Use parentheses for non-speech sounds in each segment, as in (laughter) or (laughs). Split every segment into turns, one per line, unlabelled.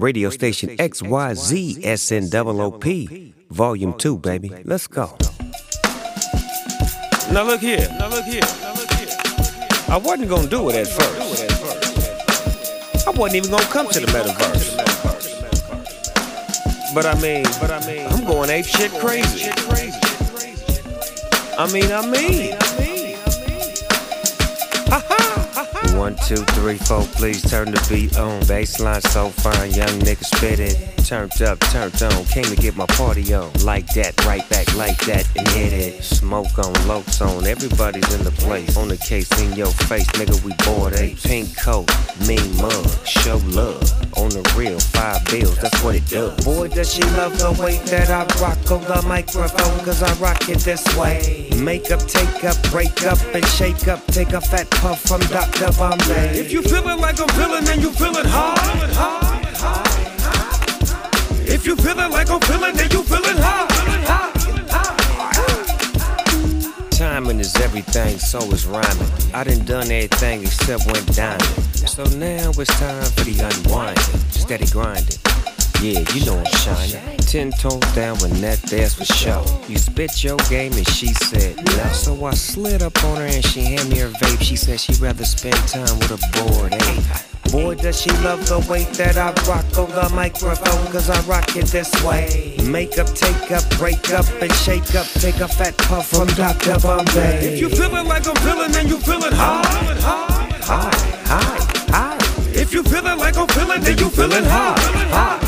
Radio station XYZ SNOOP. Volume 2, baby. Let's go. Now look here. Now look here. Now look here. I wasn't gonna do it at first. I wasn't even gonna come to the metaverse. But I mean, but I mean, I'm going ape shit crazy. I mean, I mean. One, two, three, four, please turn the beat on. Baseline so fine, young nigga spit it. Turned up, turned on, came to get my party on. Like that, right back like that, and hit it. Smoke on, lokes on, everybody's in the place. On the case, in your face, nigga, we bored a Pink coat, mean mug, show love. On the real, five bills, that's what it does. Boy, does she love the way that I rock on the microphone, cause I rock it this way. Make up, take up, break up, and shake up. Take a fat puff from Dr. If you feeling like I'm feeling, then you feeling hard. If you feeling like I'm feeling, then you feeling hard. Timing is everything, so is rhyming. I done done everything except went diamond. So now it's time for the unwinding. Steady grinding. Yeah, you know I'm shining. Ten toes down when that there's for show. You spit your game and she said no. So I slid up on her and she handed me her vape. She said she'd rather spend time with a bored ape. Boy, does she love the way that I rock on the microphone, cause I rock it this way. Make up, take up, break up, and shake up. Take a fat puff from Dr. Bombay. If you feeling like I'm feeling, then you feeling high. High, high, high. If you feeling like I'm feeling, then you feeling high. High.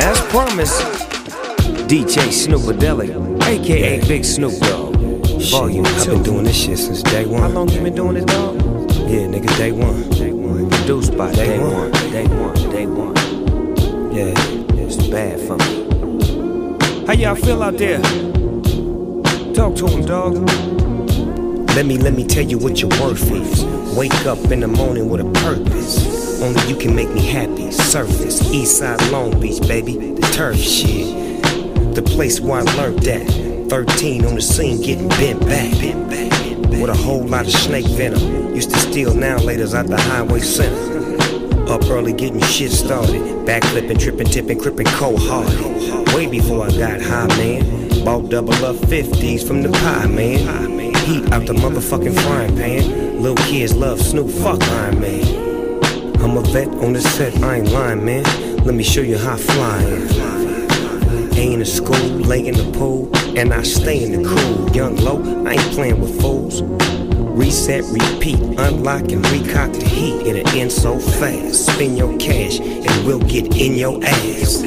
As promised, DJ Snoopadelic, aka Big Snoop Dogg. Volume I've been doing this shit since day one. How long you been doing it, dog? Yeah, nigga, day one. Day one. Produced by day, day one. one. Day one. Day one. Yeah, it's bad for me. How y'all feel out there? Talk to him, dog. Let me, let me tell you what your worth is. Wake up in the morning with a purpose. Only you can make me happy. Surface, East Side, Long Beach, baby. The turf shit. The place where I learned that. 13 on the scene, getting bent back. Bent back with a whole lot of snake venom. Used to steal now laters out the highway center. Up early getting shit started. Backflipping, tripping, tipping, crippin' cold hearted. Way before I got high, man. Bought double up 50s from the pie, man. Heat out the motherfucking frying pan. Little kids love Snoop, fuck Iron Man. I'm a vet on the set, I ain't lying, man. Let me show you how i flying. Ain't in school, lay in the pool, and I stay in the cool. Young low, I ain't playing with fools. Reset, repeat, unlock and recock the heat. It'll end so fast. Spend your cash and we'll get in your ass.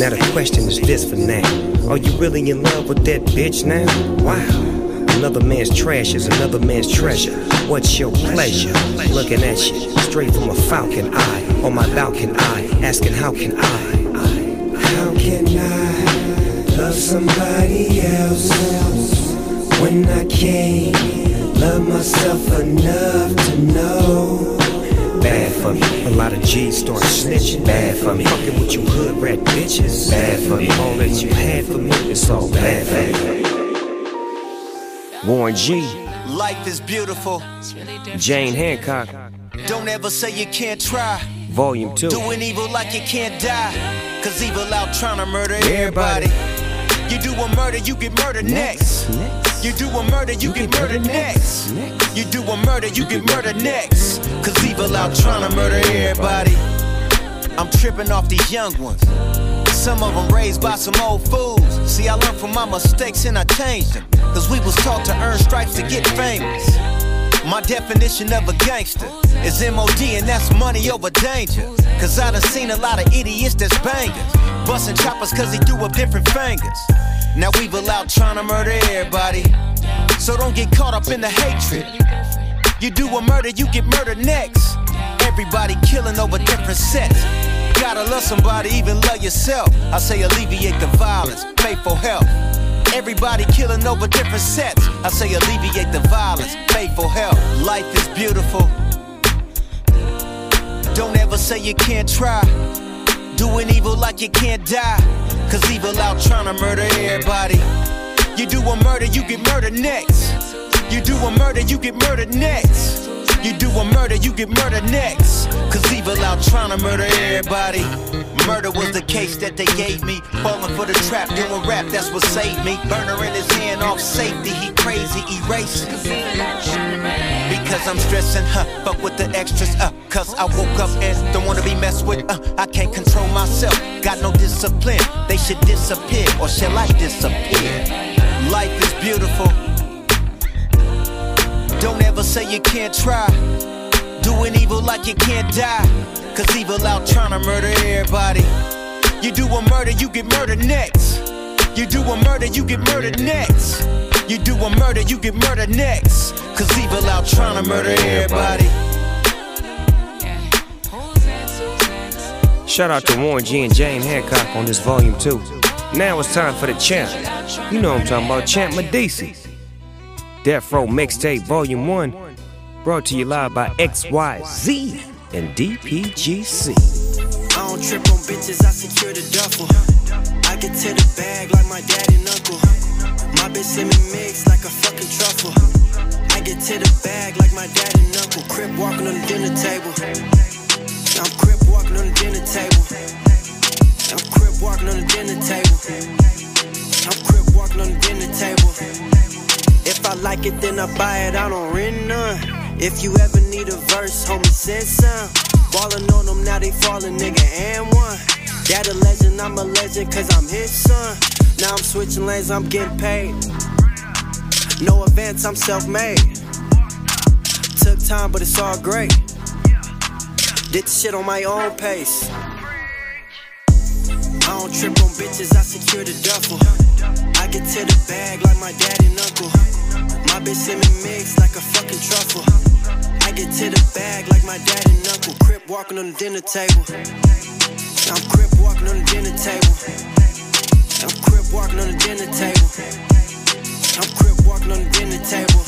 Now the question is this for now. Are you really in love with that bitch now? Wow. Another man's trash is another man's treasure. What's your pleasure? Looking at you straight from a falcon eye on my balcony eye, asking how can I? How can I love somebody else when I can't love myself enough to know? Bad for me. A lot of G's start snitching. Bad for me. Fucking with you hood rat bitches. Bad for me. All that you had for me, it's all bad for me. Warren G.
Life is beautiful.
Jane Handcock.
Don't ever say you can't try.
Volume 2.
Doing evil like you can't die. Cause evil out trying to murder everybody. You do a murder, you get murdered next. next. You do a murder, you, you get, get murdered, murdered next. next. You do a murder, you, you get murdered next. Cause evil out trying to murder everybody. I'm tripping off these young ones. Some of them raised by some old fools. See, I learned from my mistakes and I changed them. Cause we was taught to earn stripes to get famous. My definition of a gangster is MOD, and that's money over danger. Cause I done seen a lot of idiots that's bangers. Busting choppers cause they threw up different fingers. Now we've allowed trying to murder everybody. So don't get caught up in the hatred. You do a murder, you get murdered next. Everybody killing over different sets. Gotta love somebody, even love yourself. I say alleviate the violence, pay for help. Everybody killing over different sets. I say alleviate the violence, pay for help. Life is beautiful. Don't ever say you can't try. Doing evil like you can't die. Cause evil out trying to murder everybody. You do a murder, you get murdered next. You do a murder, you get murdered next. You do a murder, you get murdered next. Cause evil out trying to murder everybody. Murder was the case that they gave me. Falling for the trap, doing rap, that's what saved me. Burner in his hand off safety, he crazy, erase. Because I'm stressing, huh? Fuck with the extras, uh. Cause I woke up and don't wanna be messed with, uh. I can't control myself, got no discipline. They should disappear, or shall I disappear? Life is beautiful. Don't ever say you can't try. Doing evil like you can't die. Cause evil out trying to murder everybody. You do a murder, you get murdered next. You do a murder, you get murdered next. You do a murder, you get murdered next. Cause evil out trying to murder everybody.
Shout out to Warren G and Jane Handcock on this volume 2. Now it's time for the champ. You know I'm talking about, Champ Medici. Death Row Mixtape Volume 1, brought to you live by XYZ and DPGC.
I don't trip on bitches, I secure the duffel. I get to the bag like my dad and uncle. My bitch me mix like a fucking truffle. I get to the bag like my dad and uncle. Crip walking on the dinner table. I'm crip walking on the dinner table. I'm crip walking on the dinner table. I'm crip walking on the dinner table. I like it, then I buy it. I don't rent none. If you ever need a verse, homie, send some. Ballin' on them, now they fallin', nigga, and one. Dad a legend, I'm a legend, cause I'm his son. Now I'm switching lanes, I'm getting paid. No advance, I'm self made. Took time, but it's all great. Did the shit on my own pace. I don't trip on bitches, I secure the duffel. I get to the bag like my dad and uncle. My bitch send me mix like a fucking truffle. I get to the bag like my dad and uncle. Crip walking on the dinner table. I'm crip walking on the dinner table. I'm crip walking on the dinner table. I'm crip walking on the dinner table.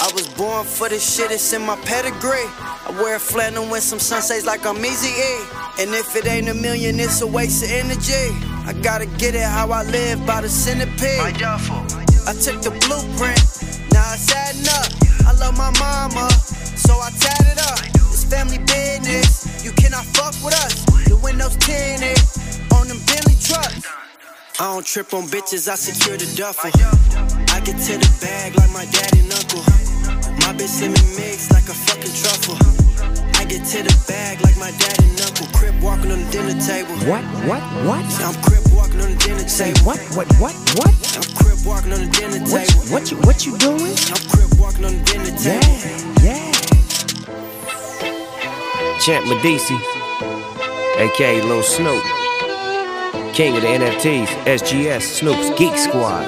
I was born for this shit, it's in my pedigree. I wear flannel with some sunshades like I'm Eazy E. And if it ain't a million, it's a waste of energy. I gotta get it how I live by the centipede. I took the blueprint, now it's adding up. I love my mama, so I tatted up. It's family business, you cannot fuck with us. The windows tinted on them Bentley trucks. I don't trip on bitches, I secure the duffel. I get to the bag like my dad and uncle. My bitch send me mix like a fucking truffle. I get to the bag like my dad and uncle. Crip walking on the dinner table.
What, what, what?
I'm crip walking on the dinner
Say what, what, what, what?
I'm crip walking on the dinner
What,
table.
you- what you, what you doing?
I'm crip walking on the dinner
Yeah,
table.
yeah. Champ Medici, aka Lil Snoop, King of the NFTs, SGS, Snoop's Geek Squad,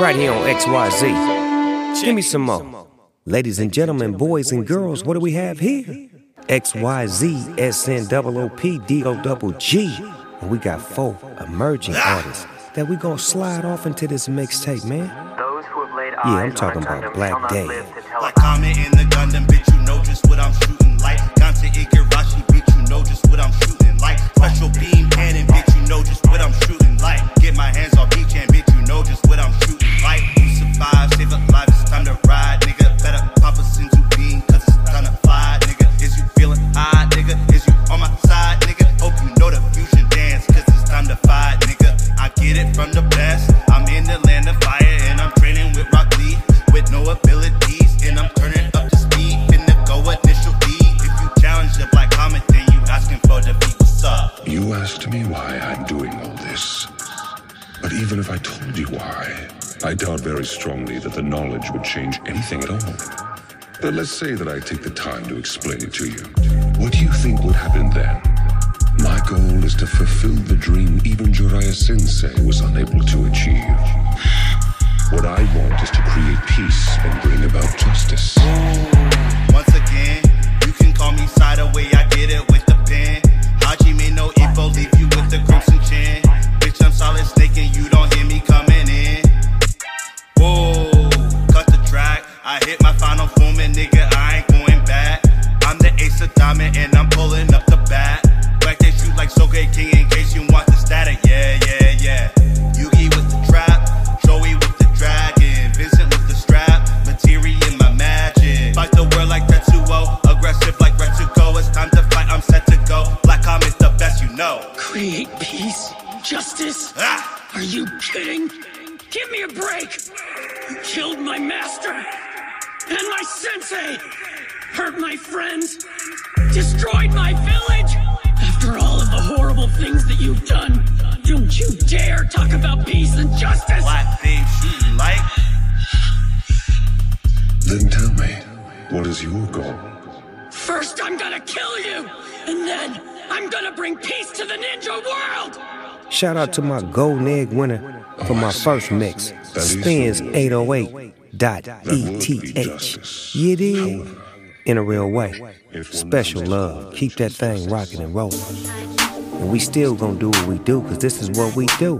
right here on XYZ. Give me some more. Ladies and gentlemen, boys and girls, what do we have here? XYZ, SNOOP, And we got four emerging ah! artists that we gonna slide off into this mixtape, man.
Those who have laid
Yeah, I'm talking about Black
shall not
Dave.
live
Like Comet in the Gundam, bitch, you know just what I'm shooting like. Gante Igarashi, bitch, you know just what I'm shooting like. Special beam cannon, bitch, you know just what I'm shooting like. Get my hands off each hand, bitch, you know just what I'm shooting like. You survive,
that the knowledge would change anything at all. But let's say that I take the time to explain it to you. What do you think would happen then? My goal is to fulfill the dream even Jiraiya Sensei was unable to achieve. What I want is to create peace and bring about justice.
Once again, you can call me Sideaway, I get it
justice? Ah. Are you kidding? Give me a break! You killed my master and my sensei, hurt my friends, destroyed my village. After all of the horrible things that you've done, don't you dare talk about peace and justice!
Black thing shooting like.
Then tell me, what is your goal?
First, I'm gonna kill you, and then I'm gonna bring peace to the ninja world!
Shout out to my golden egg winner for my first mix, Spins 808.eth. You did? In a real way. Special love. Keep that thing rocking and rolling. And we still gonna do what we do, cause this is what we do.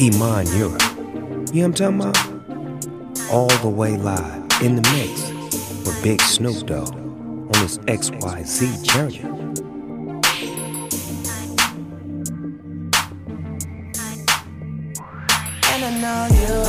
Iman Europe. You know what I'm talking about? All the way live in the mix with Big Snoop Dogg on this XYZ journey.
And you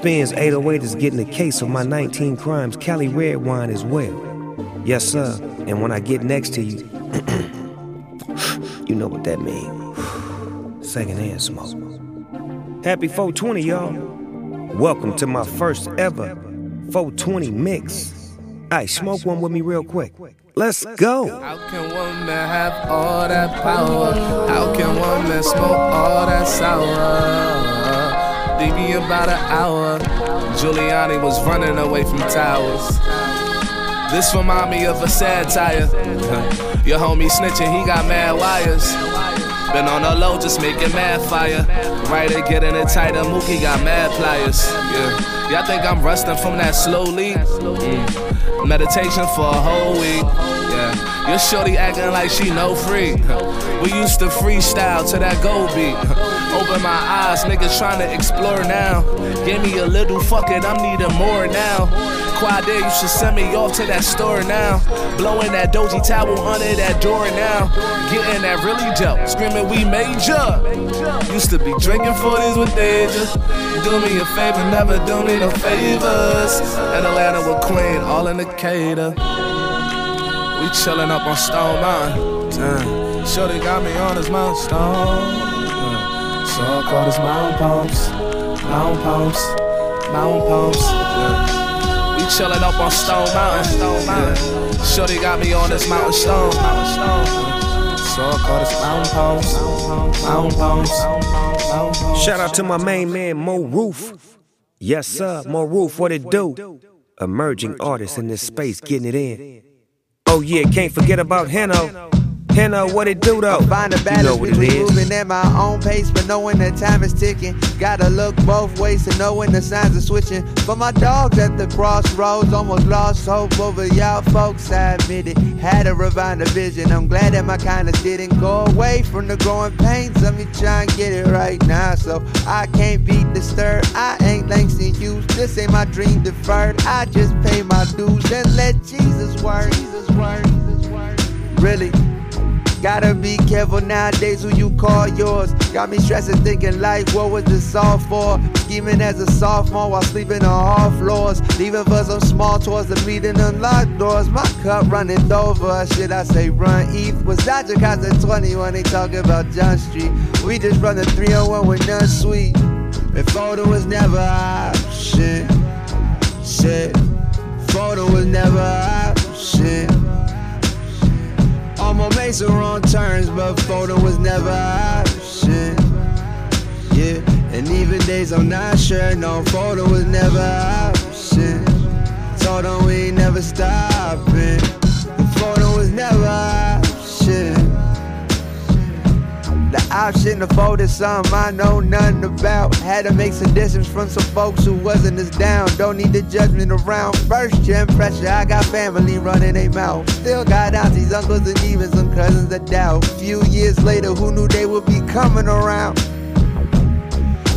Spins 808 is getting a case of my 19 crimes, Cali red wine as well. Yes, sir. And when I get next to you, (clears throat) you know what that means. Secondhand smoke. Happy 420, y'all. Welcome to my first ever 420 mix. Hey, smoke one with me real quick. Let's go.
How can have all that power? How can smoke all that sour? Me about an hour. Giuliani was running away from towers. This remind me of a satire. (laughs) Your homie snitching, he got mad wires. Been on the low, just making mad fire. Writer getting it tighter, Mookie got mad pliers. Yeah, y'all think I'm rusting from that slowly? Mm. Meditation for a whole week. Yeah, your shorty acting like she no free. We used to freestyle to that gold beat. Open my eyes, niggas trying to explore now. Give me a little, fuck it, I'm needing more now. Quad there, you should send me off to that store now. Blowing that doji towel under that door now. Getting that really dope, screaming we major. Used to be drinking 40s with Deja. Do me a favor, never do me no favors. In Atlanta with Queen, all in the cater. We chillin' up on Stone Mountain. Shorty got me on his mountain stone. So I call this mountain pumps, mountain pumps, mountain pumps. Yeah. Chillin' up on Stone Mountain, Stone Mountain. Shorty got me on this mountain stone. So I call this mountain pumps, mountain mountain.
Shout out to my main man, MoRuf. Yes, sir, MoRuf, what it do? Emerging artists in this space getting it in. Oh, yeah, can't forget about Heno. Heno, what it do though?
I find a
you
balance
know what it
between
is.
moving at my own pace, but knowing that time is ticking. Gotta look both ways to know when the signs are switching. For my dogs at the crossroads, almost lost hope over y'all folks. I admit it. Had to refine the vision. I'm glad that my kindness didn't go away from the growing pains. Let me try and get it right now, so I can't be disturbed. I ain't Langston Hughes. This ain't my dream deferred. I just pay my dues and let Jesus work. Jesus work. Jesus work. Really. Gotta be careful nowadays who you call yours. Got me stressing, thinking like, what was this all for? Scheming as a sophomore while sleeping on hall floors. Leaving for some small tours to meet in unlocked doors. My cup running over. Should I say run ETH? Was Dodger cost at 20 when they talk about John Street? We just run the 301 with none sweet. And photo was never option. Shit. Photo was never option. Almost made some wrong turns, but photo was never option. Yeah, and even days I'm not sure, no photo was never option. Told them we ain't never stopping. The photo was never option to fold is something I know nothing about. Had to make some distance from some folks who wasn't as down. Don't need the judgment around. First gen pressure, I got family running their mouth. Still got aunties, uncles, and even some cousins that doubt. Few years later, who knew they would be coming around?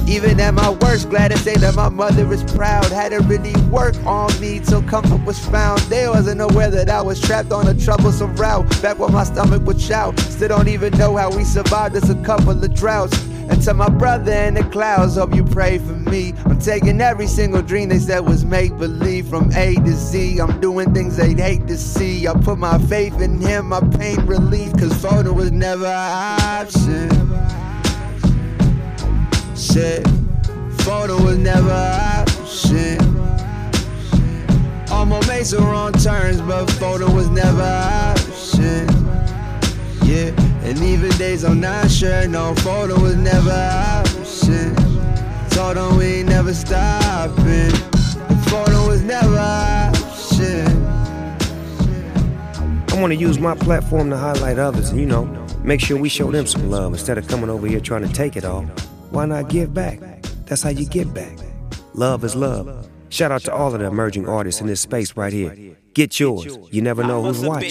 Even at my worst, glad to say that my mother is proud. Had to really work on me till comfort was found. They wasn't aware that I was trapped on a troublesome route. Back when my stomach would shout. Still don't even know how we survived just a couple of droughts. And to my brother in the clouds, hope you pray for me. I'm taking every single dream they said was make believe from A to Z. I'm doing things they'd hate to see. I put my faith in him, my pain relief, cause photo was never an option. Shit, photo was never option. Almost made some wrong turns, but photo was never option. Yeah, and even days I'm not sure, no photo was never option. Told them we ain't never stopping. Photo was never option.
I want to use my platform to highlight others and, you know, make sure we show them some love instead of coming over here trying to take it all. Why not give back? That's how you get back. Love is love. Shout out to all of the emerging artists in this space right here. Get yours. You never know who's watching.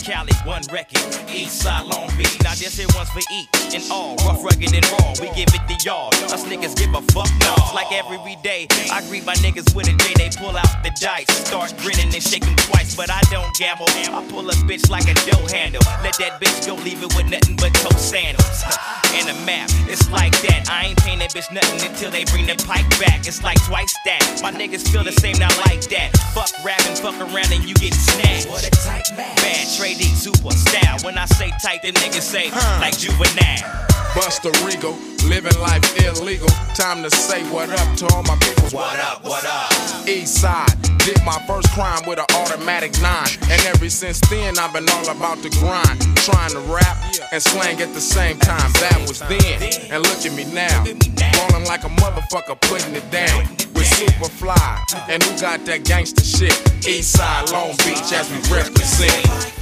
Bitch till she butt naked. It's super fly DP from Cali, one record. East side Long Beach. Now this here one's for each and all. Rough, rugged, and raw. We give it to y'all. Us niggas give a fuck no. It's like every day. I greet my niggas with a J. They pull out the dice. Start grinning and shaking twice. But I don't gamble. I pull a bitch like a dough handle. Let that bitch go, leave it with nothing but toe sandals. (laughs) And a map, it's like that. I ain't paying that bitch nothing until they bring the pipe back. It's like twice that. My niggas feel the same, not like that. Fuck rapping, fuck around and you get snatched. What a tight man. Bad super style. When I say tight, the niggas say like juvenile.
Buster Regal, living life illegal. Time to say what up to all my people.
What up, what up?
East side, did my first crime with an automatic nine. And ever since then, I've been all about the grind. Trying to rap and slang at the same time. That was then. And look at me now. Rolling like a motherfucker, putting it down. With Superfly. And who got that gangster shit? East side, Long Beach, as we represent.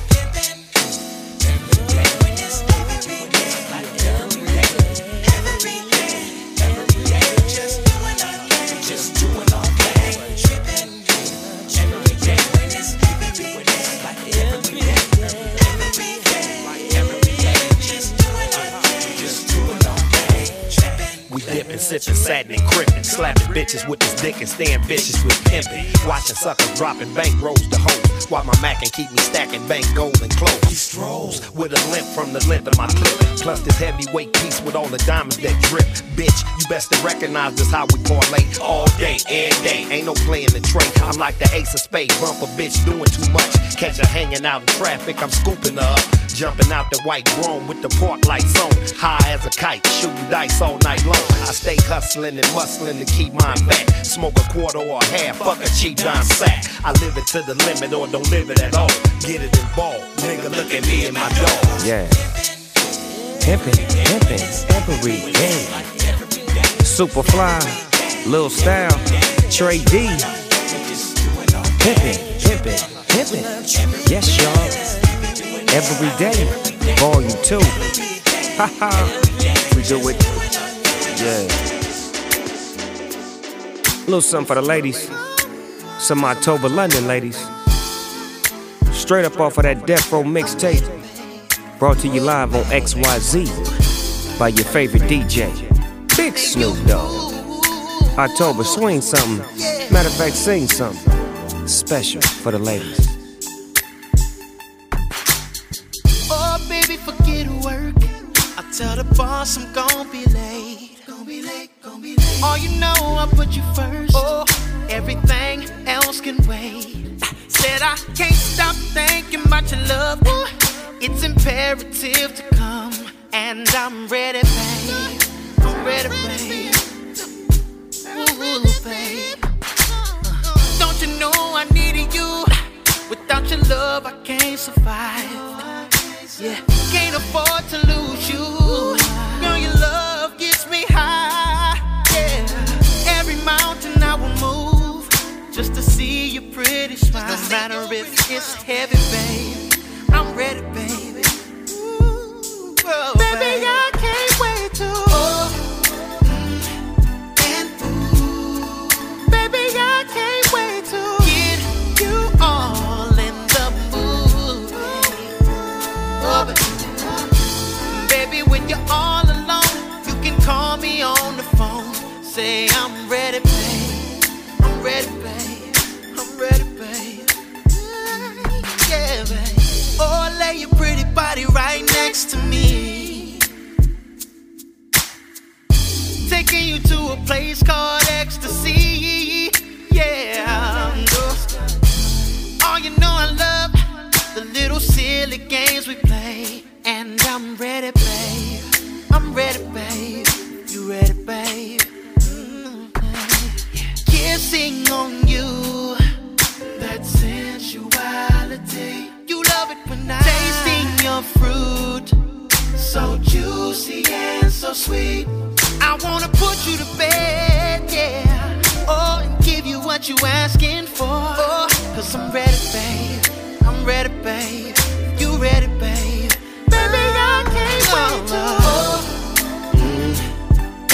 Sipping, satin and crippin', slapping bitches with this dick and staying vicious with pimping. Watching suckers dropping bank rolls to hoes while
my Mac and keep me stacking bank gold and clothes. He strolls with a limp from the length of my clip. Plus this heavyweight piece with all the diamonds that drip. Bitch, you best to recognize this how we parlay all day, and day. Ain't no playing the trade. I'm like the ace of spades, bump a bitch doing too much. Catch her hanging out in traffic, I'm scooping her up. Jumping out the white room with the park lights on. High as a kite, shooting dice all night long. I stay hustling and muscling to keep mine back. Smoke a quarter or a half, fuck a cheap dime sack. I live it to the limit or don't live it at all. Get it involved, nigga. Look at me and my dog.
Yeah. Pimpin', pimpin', every day. Superfly, Lil Style, Trey D. Pimpin', pimpin', pimpin'. Yes, y'all. Every day, volume two. Haha, we do it. Yeah. Little something for the ladies. Some October London ladies. Straight up off of that Death Row mixtape. Brought to you live on XYZ by your favorite DJ, Big Snoop Dogg. October, swing something. Matter of fact, sing something special for the ladies.
Oh, baby, forget work. I tell the boss I'm gon' be late. Be late, be late. Oh, you know I put you first. Oh, everything else can wait. Said I can't stop thinking about your love. Ooh, it's imperative to come, and I'm ready, babe. What you asking for. Oh, Cause I'm ready, babe. I'm ready, babe. You ready, babe? Baby, I can't wait to.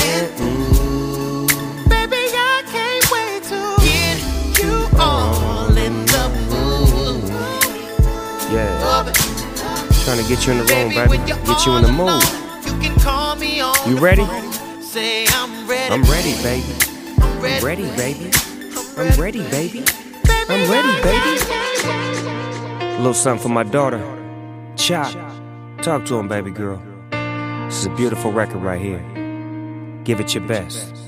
And ooh. Mm-hmm. Baby, I can't wait to get you all in the mood.
Yeah.
Oh.
Trying to get you in the room, baby. Get you in the mood.
You can call me on
You ready?
Say I'm ready.
I'm ready, baby. I'm ready, baby. I'm ready, baby. I'm ready, baby. Little something for my daughter. Chop. Talk to him, baby girl. This is a beautiful record right here. Give it your best.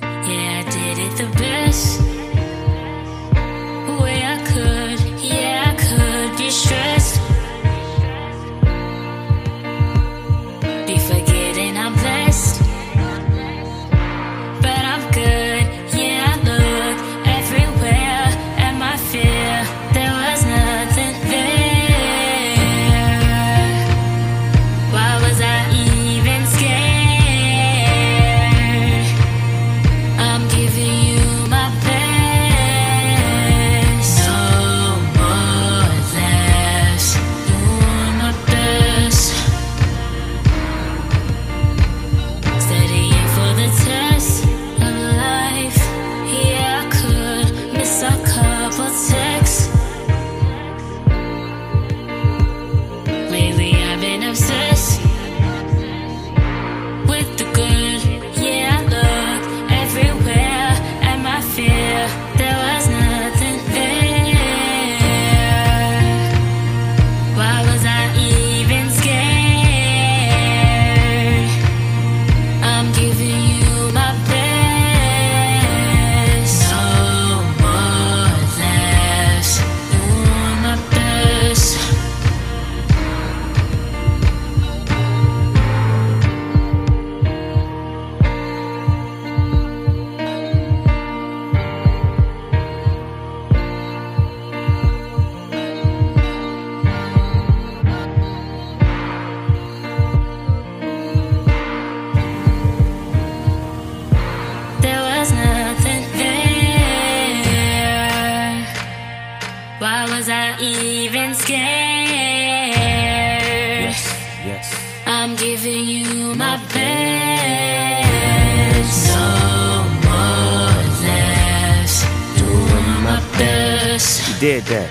That.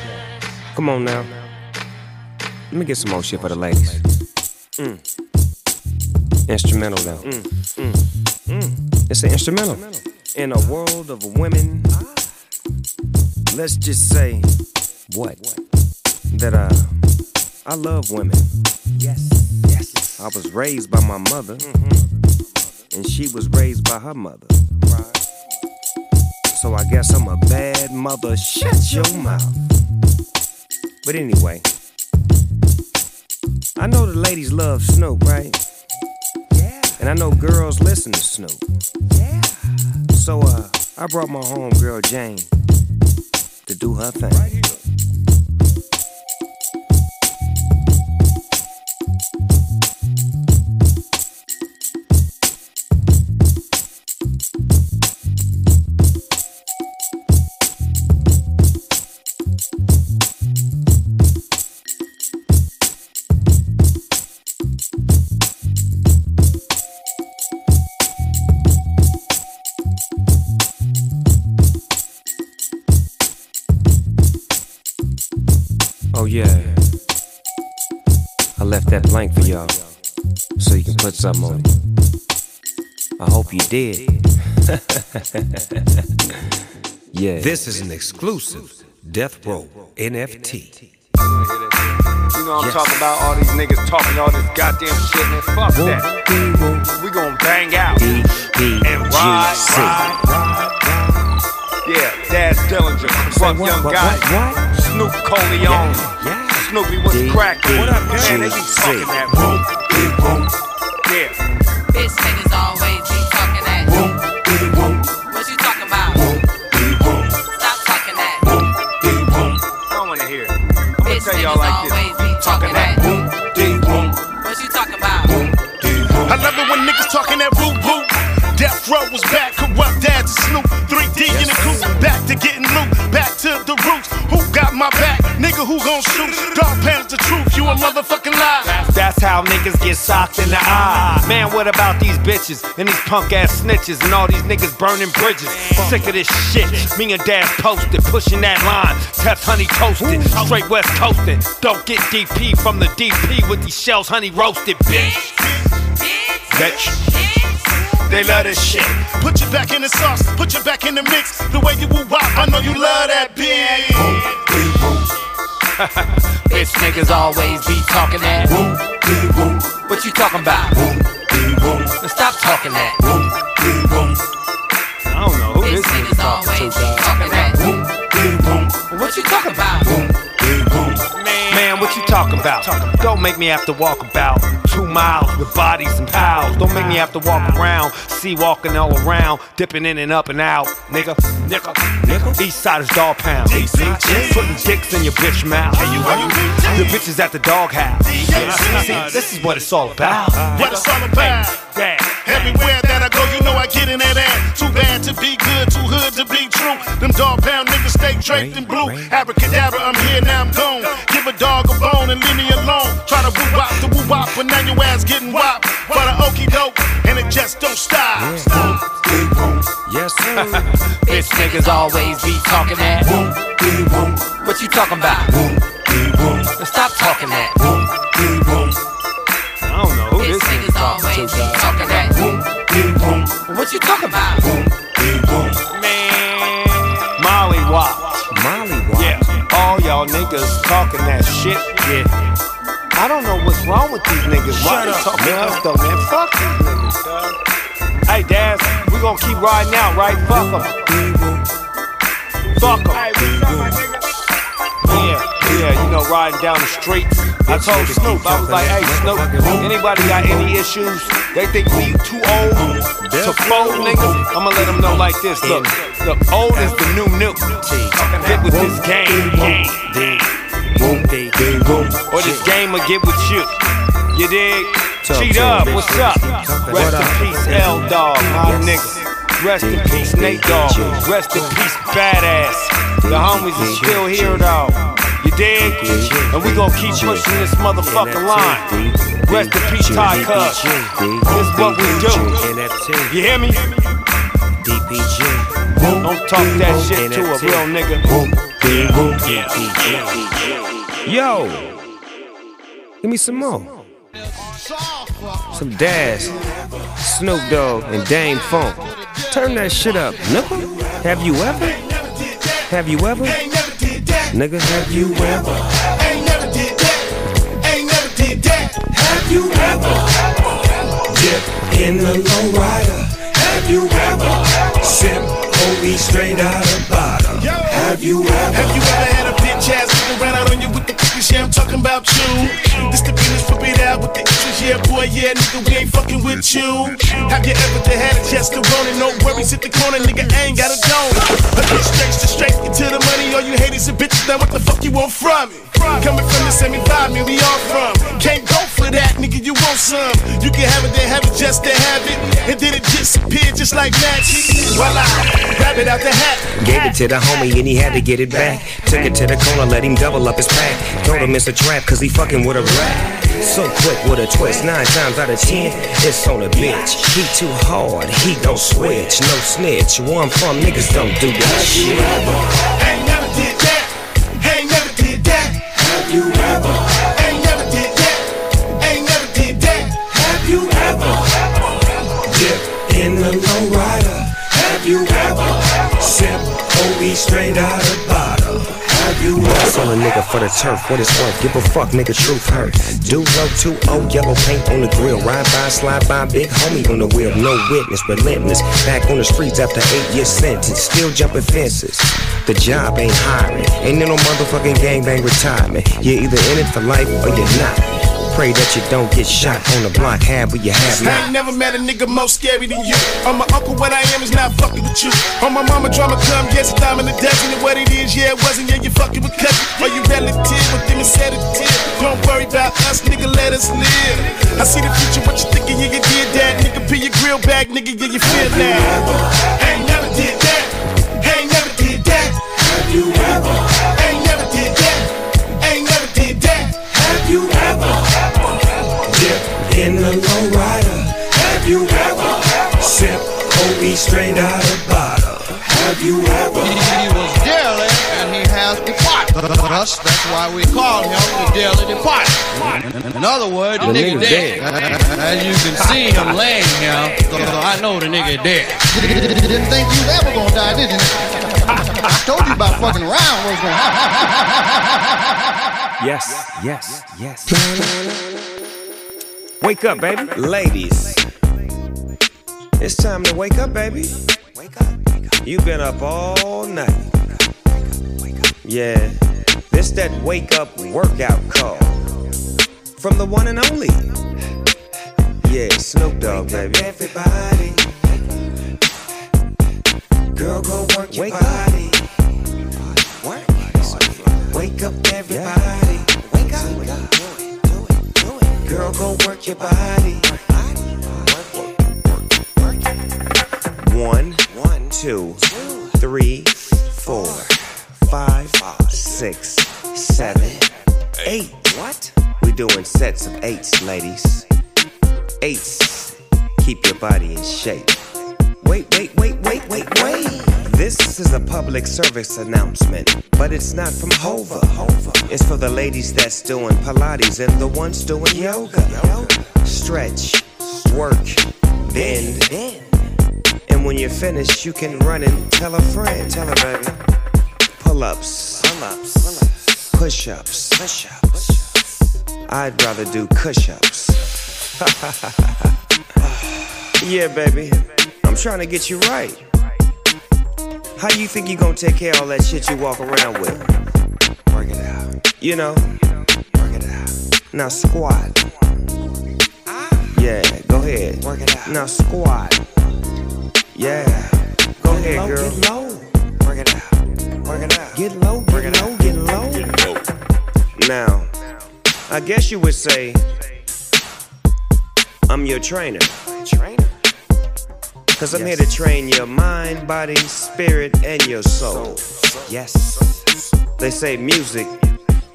Come on now. Let me get some more shit for the ladies. Mm. Instrumental though. Mm, mm. It's an instrumental. In a world of women, let's just say what? That uh I love women. Yes, yes. I was raised by my mother, and she was raised by her mother. So I guess I'm a bad mother. Shut your mouth. But anyway, I know the ladies love Snoop, right? Yeah. And I know girls listen to Snoop. Yeah. So uh, I brought my homegirl Jane to do her thing. Oh left that blank for y'all. So you can put something on it. I hope you did. (laughs) yeah.
This is an exclusive Death Row NFT.
You know I'm talking about all these niggas talking all this goddamn shit, man. Fuck that. We gon' bang out and ride, ride, ride. Yeah, Daz Dillinger, fuck young guy, Snoop Coleon, Snoopy what's cracking? What up, man? They be talking that boom, big boom. Yeah.
Bitch
Gon' shoot? Dog pants the truth, you a motherfucking lie.
That's how niggas get socked in the eye. Man, what about these bitches and these punk ass snitches and all these niggas burning bridges? Sick of this shit. Me and Dad posted, pushing that line. Test honey toasted, straight west coasting. Don't get DP from the DP with these shells honey roasted, bitch. Bitch.
They love this shit. Put you back in the sauce, put you back in the mix. The way you woo wop, I know you love that bitch. (laughs)
Bitch niggas always be talking that. What you talking about? Now Stop talking that.
I don't know who
Bitch
this nigga
niggas
talking
always
to,
be
dog.
talking that. What you talking about?
Man, what you talking about? Don't make me have to walk about two miles with bodies and pals. Don't make me have to walk around, see walking all around, dipping in and up and out. Nigga, nigga, nigga. East side is dog pound. Putting dicks in your bitch mouth. The bitches at the dog house. See, this is what it's all about.
What it's all about. Everywhere that I go, you know I get in that ass. Too bad to be good, too hood to be true. Them dog pound niggas stay draped in blue. Abracadabra, I'm here, now I'm gone. Give a dog a bone and leave me alone. Try to woo wop the woo wop, but now your ass getting wop. For the okey doke, and it just don't stop.
Yes, sir. (laughs)
Bitch niggas always be talking that. What you talking about? Now Stop talking that.
I don't know who
Bitch
this nigga
niggas
talking
always
to,
be talking that. What you talking about?
Molly niggas talking that shit. Yeah. I don't know what's wrong with these niggas. Why
Shut
they
up,
talking
man.
us though, man? Fuck these niggas, dog. Hey, Daz, we gonna keep riding out, right? Fuck them. Fuck them. Yeah, yeah, you know, riding down the street. I told Snoop, I was like, hey, Snoop, anybody got any issues? They think we too old to fold nigga? I'ma let them know like this. Look, the old is the new new. Get with this game. Or this game will get with you. You dig? Cheat up, what's up? Rest in peace, L Dog, my nigga. Rest in peace, Nate Dogg. Rest in peace, Badass. The homies is still here though.
You dig? And we gon' keep pushing this motherfucking line. Rest in peace, Ty Cuz. This what we do. You hear me?
DPG.
Don't talk that shit to a real nigga.
Yo, give me some more. Some Daz, Snoop Dogg, and Dame Funk. Turn that shit up, nigga. Have you ever? Have you ever? Nigga, have you ever?
Ain't never did that. Ain't never did that. Have you ever dipped in the low rider? Have you ever sipped OE straight out of bottle? Have you ever? Have you ever had a bitch ass looking around out on you with the cookies? Yeah, I'm talking about you. This the business for it out with the issues. Yeah, boy, yeah, nigga, we ain't fucking with you. Have you ever had a chest to run and no worries at the corner, nigga? I ain't got a dome. Now what the fuck you want from me? Coming from the 75 me, we all from. Can't go for that, nigga, you want some. You can have it, then have it just to have it. And then it disappear just like magic. Voila, grab it out the hat.
Gave it to the homie and he had to get it back. Took it to the corner, let him double up his pack. Told him it's a trap cause he fucking with a rat. So quick with a twist, nine times out of ten, it's on a bitch. He too hard, he don't switch, no snitch. I'm from, niggas don't do that shit.
You ever? Ain't never did that. Ain't never did that. Have you ever? Dip in the low rider. Have you ever? Sip OE straight out of bottle. You
Sell
ever?
a nigga for the turf, what it's worth. Give a fuck, nigga, truth hurt. Do low 2 0 yellow paint on the grill. Ride by, slide by, big homie on the wheel. No witness, relentless. Back on the streets after eight years sentence. Still jumping fences. The job ain't hiring. Ain't in no motherfucking gangbang retirement. You're either in it for life or you're not. Pray that you don't get shot on the block. Have what you have
I ain't never met a nigga more scary than you. On my uncle, what I am is not fucking with you. On my mama, drama come, yes, a dime in a dozen. And what it is, yeah, it wasn't, yeah, you fucking with cousin. Are you relative with them and sedative? Don't worry about us, nigga, let us live. I see the future, what you thinking, yeah, you did that. Nigga, pee your grill back, nigga, yeah, you feel that. OE straight out of bottle. Have you ever?
He was dearly and he has departed. Thus, that's why we call him the dearly departed. In other words, the,
The
nigga
nigga's
dead. As you can see him laying here, so I know the nigga dead. Didn't think you was ever gonna die, did you? I told you about fucking around was gonna happen.
Yes, yes, yes. Wake up, baby. Ladies. It's time to wake up, baby. Wake up. You've been up all night. Yeah. This that wake up workout call. From the one and only. Yeah, Snoop Dogg, baby.
Everybody, girl, go work your body. Work. Wake up, everybody. Wake up. Girl, go work your body.
One, two, three, four, five, six, seven, eight. What? We doing sets of eights, ladies. Eights. Keep your body in shape. Wait, wait, wait, wait, wait, wait. This is a public service announcement, but it's not from Hova. It's for the ladies that's doing Pilates and the ones doing yoga. Stretch, work, bend. When you're finished, you can run and tell a friend. Tell her, baby. Pull ups. Pull ups. Push ups. Push ups. I'd rather do cush ups. (laughs) yeah, baby. I'm trying to get you right. How you think you gonna take care of all that shit you walk around with? Work it out. You know? Work it out. Now squat. Yeah, go ahead. Work it out. Now squat. Yeah. Go ahead,
low,
girl.
get
low. Work it out. Work it out. Get low, get low, get low. Now, I guess you would say I'm your trainer. Trainer? Cause I'm here to train your mind, body, spirit, and your soul. Yes. They say music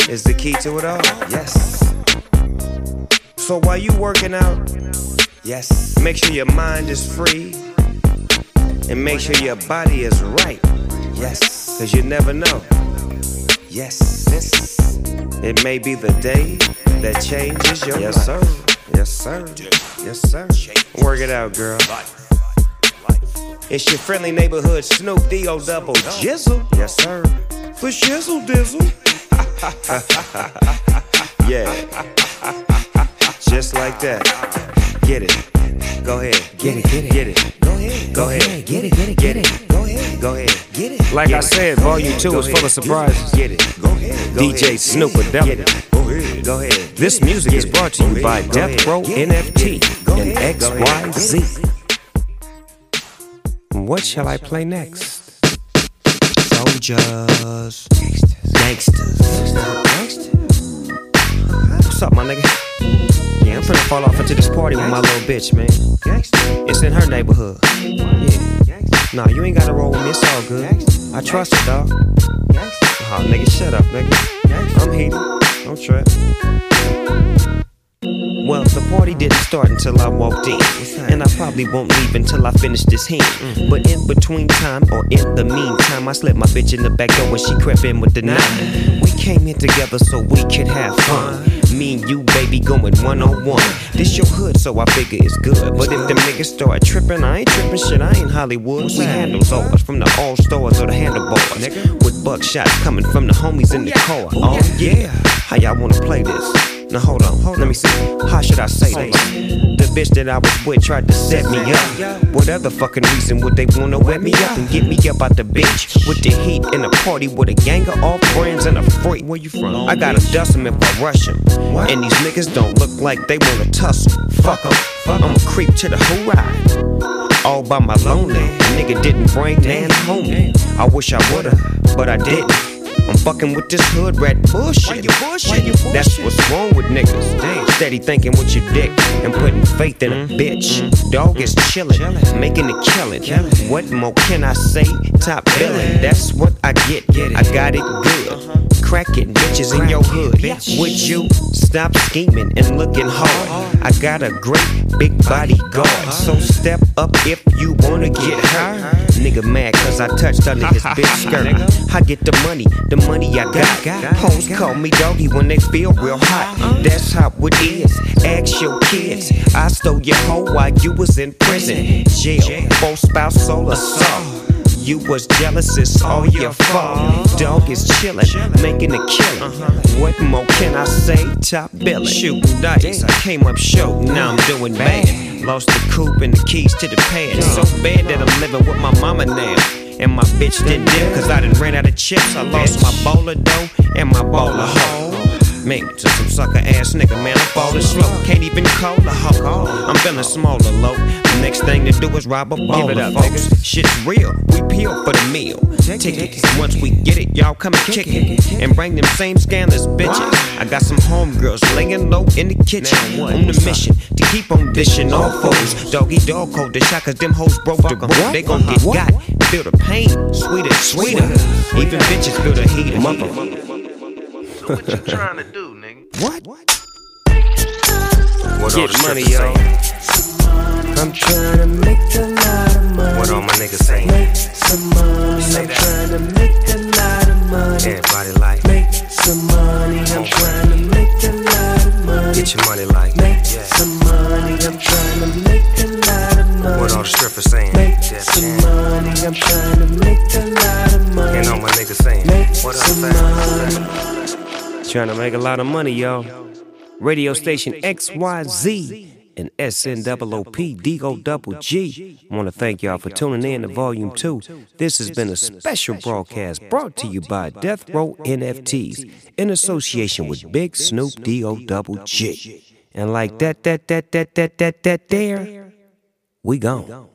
is the key to it all. Yes. So while you working out, yes, make sure your mind is free and make sure your body is right. Yes, cause you never know. Yes, this it may be the day that changes your yes, life. Yes, sir. Yes, sir. Yes, sir. Work it out, girl. It's your friendly neighborhood Snoop D-O double Jizzle. Yes, sir. For shizzle dizzle. (laughs) yeah. Just like that. Get it. Go ahead. Get it, get it, get it. Go ahead. Go ahead. Get it, get it, get it. Go ahead. Go ahead. Get it.
Like I said, volume two is full of surprises.
Get it. Go ahead.
DJ Snoopadelic.
Go ahead.
This music is brought to you by Death Row NFT and XYZ. What shall I play next?
Soldiers. Gangsters.
What's up, my nigga? Yeah, I'm finna fall off into this party with my little bitch, man. It's in her neighborhood. Yeah. Nah, you ain't gotta roll with me, it's all good. I trust her, dog. Oh, nigga, shut up, nigga. I'm heated. Don't trip. Well, the party didn't start until I walked in. And I probably won't leave until I finish this hand. But in between time, or in the meantime, I slipped my bitch in the back door when she crept in with the nine. We came in together so we could have fun. Me and you, baby, going one on one. This your hood, so I figure it's good. But if them niggas start tripping, I ain't tripping shit, I ain't Hollywood. We handle ours from the all stars or the handlebars. With buckshots coming from the homies in the car. Oh, yeah. How y'all wanna play this? Now hold on, hold let me see. How should I say this? The bitch that I was with tried to set me up. What other fucking reason would they wanna wet me up and get me up out the bitch with the heat in a party with a gang of all friends and a freak? Where you from? I gotta dust them if I rush them. And these niggas don't look like they wanna tussle. Fuck them. I'm a creep to the whole ride. All by my lonely. Nigga didn't bring man home. I wish I would've, but I didn't. I'm fucking with this hood rat bullshit. That's what's wrong with niggas. Damn. Steady thinking with your dick and putting faith in a mm-hmm. bitch. Mm-hmm. Dog is chillin', making it killin'. What more can I say? Top billing. that's what I get. I got it good. Uh-huh. Cracking bitches in your hood. Would you stop scheming and looking hard? I got a great big bodyguard. So step up if you wanna get hurt. Nigga mad cause I touched under his (laughs) bitch skirt. I get the money, the money I got. Hoes call me doggy when they feel real hot. That's how it is. Ask your kids. I stole your hoe while you was in prison. Jail, full spouse, soul assault. You was jealous, it's all your fault. Dog is chillin', making a killing. What more can I say? Top billing, shooting dice. I came up short, now I'm doing bad. Lost the coupe and the keys to the pad. So bad that I'm living with my mama now. And my bitch didn't dip, cause I done ran out of chips. I lost my bowler dough and my bowler hoe. Me to some sucker ass nigga, man. I'm falling slow. Can't even call a hoe. I'm feeling smaller, low. The next thing to do is rob a baller, folks. Shit's real. We peel for the meal. Take Tickets. Once we get it, y'all come and kick it. And bring them same scandalous bitches. I got some homegirls laying low in the kitchen. On the mission to keep on dishing all foes. Doggy dog cold the shot, cause them hoes broke the. They gon' get got. Feel the pain, sweeter, sweeter. Even bitches feel the heat. Motherfucker.
What you trying to do, nigga?
What?
What
Get
all the
money,
strippers
yo.
saying?
I'm trying to make a lot of money.
What all my niggas saying?
Make some money.
Say
I'm
that.
trying to make a lot of money.
Everybody like,
Make some money. I'm trying to make a lot of money.
get your money like,
Make
yeah.
some money. I'm trying to make a lot of money.
What all the strippers saying?
Make
Def
some
Jam.
money. I'm trying to make a lot of money.
And all my niggas saying,
Make
what up,
some
fam?
money.
Trying to make a lot of money, y'all. Radio station XYZ and SNOOP DO double G. I want to thank y'all for tuning in to Volume 2. This has been a special broadcast brought to you by Death Row NFTs in association with Big Snoop DO double G. And like that, that, that, that, that, that, that there, we gone.